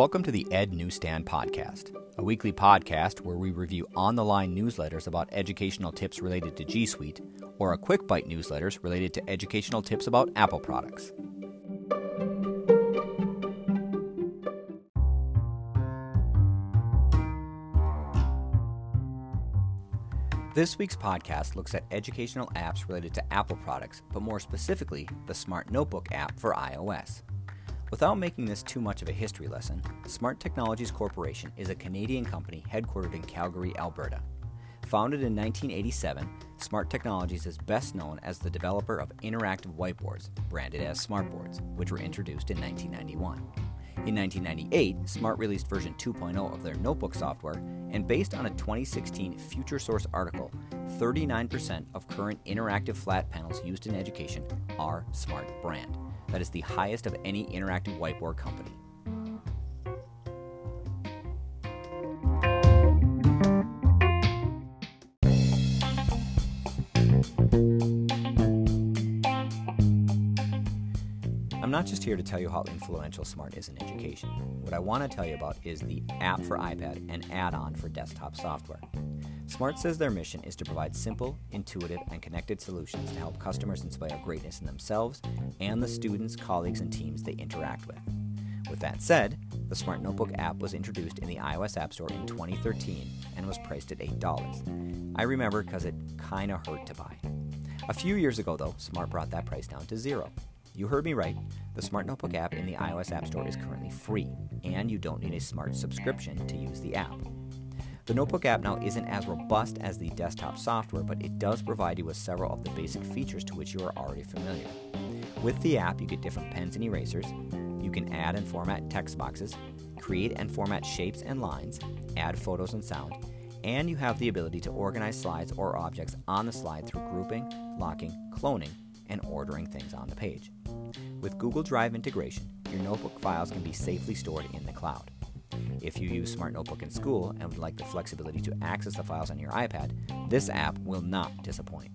Welcome to the Ed Newsstand Podcast, a weekly podcast where we review on the line newsletters about educational tips related to G Suite, or a quick bite newsletters related to educational tips about Apple products. This week's podcast looks at educational apps related to Apple products, but more specifically, the Smart Notebook app for iOS. Without making this too much of a history lesson, Smart Technologies Corporation is a Canadian company headquartered in Calgary, Alberta. Founded in 1987, Smart Technologies is best known as the developer of interactive whiteboards, branded as Smartboards, which were introduced in 1991. In 1998, Smart released version 2.0 of their notebook software, and based on a 2016 Futuresource article, 39% of current interactive flat panels used in education are Smart brand. That is the highest of any interactive whiteboard company. I'm not just here to tell you how influential Smart is in education. What I want to tell you about is the app for iPad and add on for desktop software. Smart says their mission is to provide simple, intuitive, and connected solutions to help customers inspire greatness in themselves and the students, colleagues, and teams they interact with. With that said, the Smart Notebook app was introduced in the iOS App Store in 2013 and was priced at $8. I remember because it kinda hurt to buy. A few years ago, though, Smart brought that price down to zero. You heard me right. The Smart Notebook app in the iOS App Store is currently free, and you don't need a Smart subscription to use the app. The Notebook app now isn't as robust as the desktop software, but it does provide you with several of the basic features to which you are already familiar. With the app, you get different pens and erasers, you can add and format text boxes, create and format shapes and lines, add photos and sound, and you have the ability to organize slides or objects on the slide through grouping, locking, cloning, and ordering things on the page. With Google Drive integration, your notebook files can be safely stored in the cloud. If you use Smart Notebook in school and would like the flexibility to access the files on your iPad, this app will not disappoint.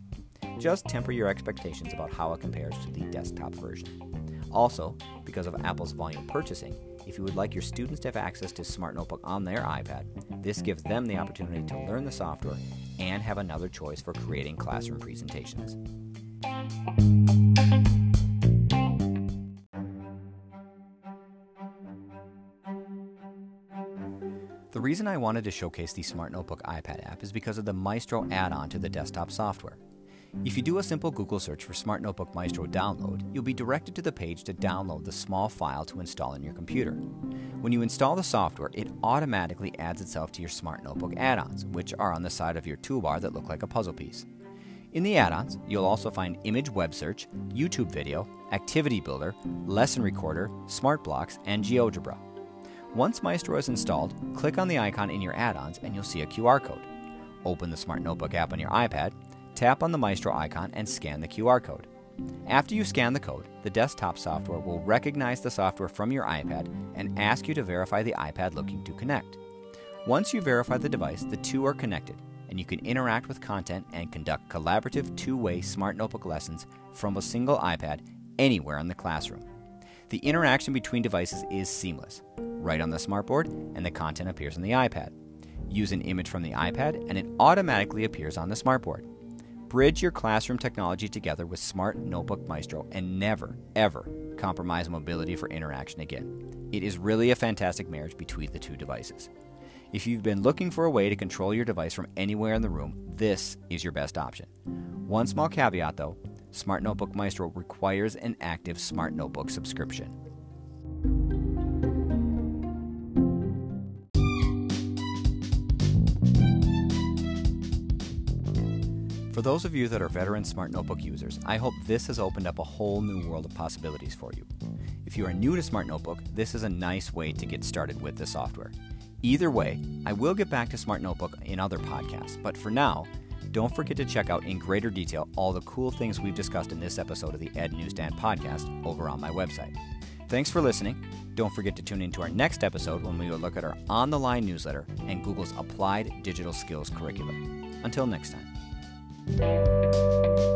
Just temper your expectations about how it compares to the desktop version. Also, because of Apple's volume purchasing, if you would like your students to have access to Smart Notebook on their iPad, this gives them the opportunity to learn the software and have another choice for creating classroom presentations. The reason I wanted to showcase the Smart Notebook iPad app is because of the Maestro add on to the desktop software. If you do a simple Google search for Smart Notebook Maestro download, you'll be directed to the page to download the small file to install in your computer. When you install the software, it automatically adds itself to your Smart Notebook add ons, which are on the side of your toolbar that look like a puzzle piece. In the add ons, you'll also find Image Web Search, YouTube Video, Activity Builder, Lesson Recorder, Smart Blocks, and GeoGebra. Once Maestro is installed, click on the icon in your add-ons and you'll see a QR code. Open the Smart Notebook app on your iPad, tap on the Maestro icon and scan the QR code. After you scan the code, the desktop software will recognize the software from your iPad and ask you to verify the iPad looking to connect. Once you verify the device, the two are connected, and you can interact with content and conduct collaborative two way Smart Notebook lessons from a single iPad anywhere in the classroom. The interaction between devices is seamless. Write on the smartboard, and the content appears on the iPad. Use an image from the iPad, and it automatically appears on the smartboard. Bridge your classroom technology together with Smart Notebook Maestro and never, ever compromise mobility for interaction again. It is really a fantastic marriage between the two devices. If you've been looking for a way to control your device from anywhere in the room, this is your best option. One small caveat though Smart Notebook Maestro requires an active Smart Notebook subscription. For those of you that are veteran Smart Notebook users, I hope this has opened up a whole new world of possibilities for you. If you are new to Smart Notebook, this is a nice way to get started with the software. Either way, I will get back to Smart Notebook in other podcasts, but for now, don't forget to check out in greater detail all the cool things we've discussed in this episode of the Ed Newsstand podcast over on my website. Thanks for listening. Don't forget to tune in to our next episode when we will look at our on the line newsletter and Google's applied digital skills curriculum. Until next time.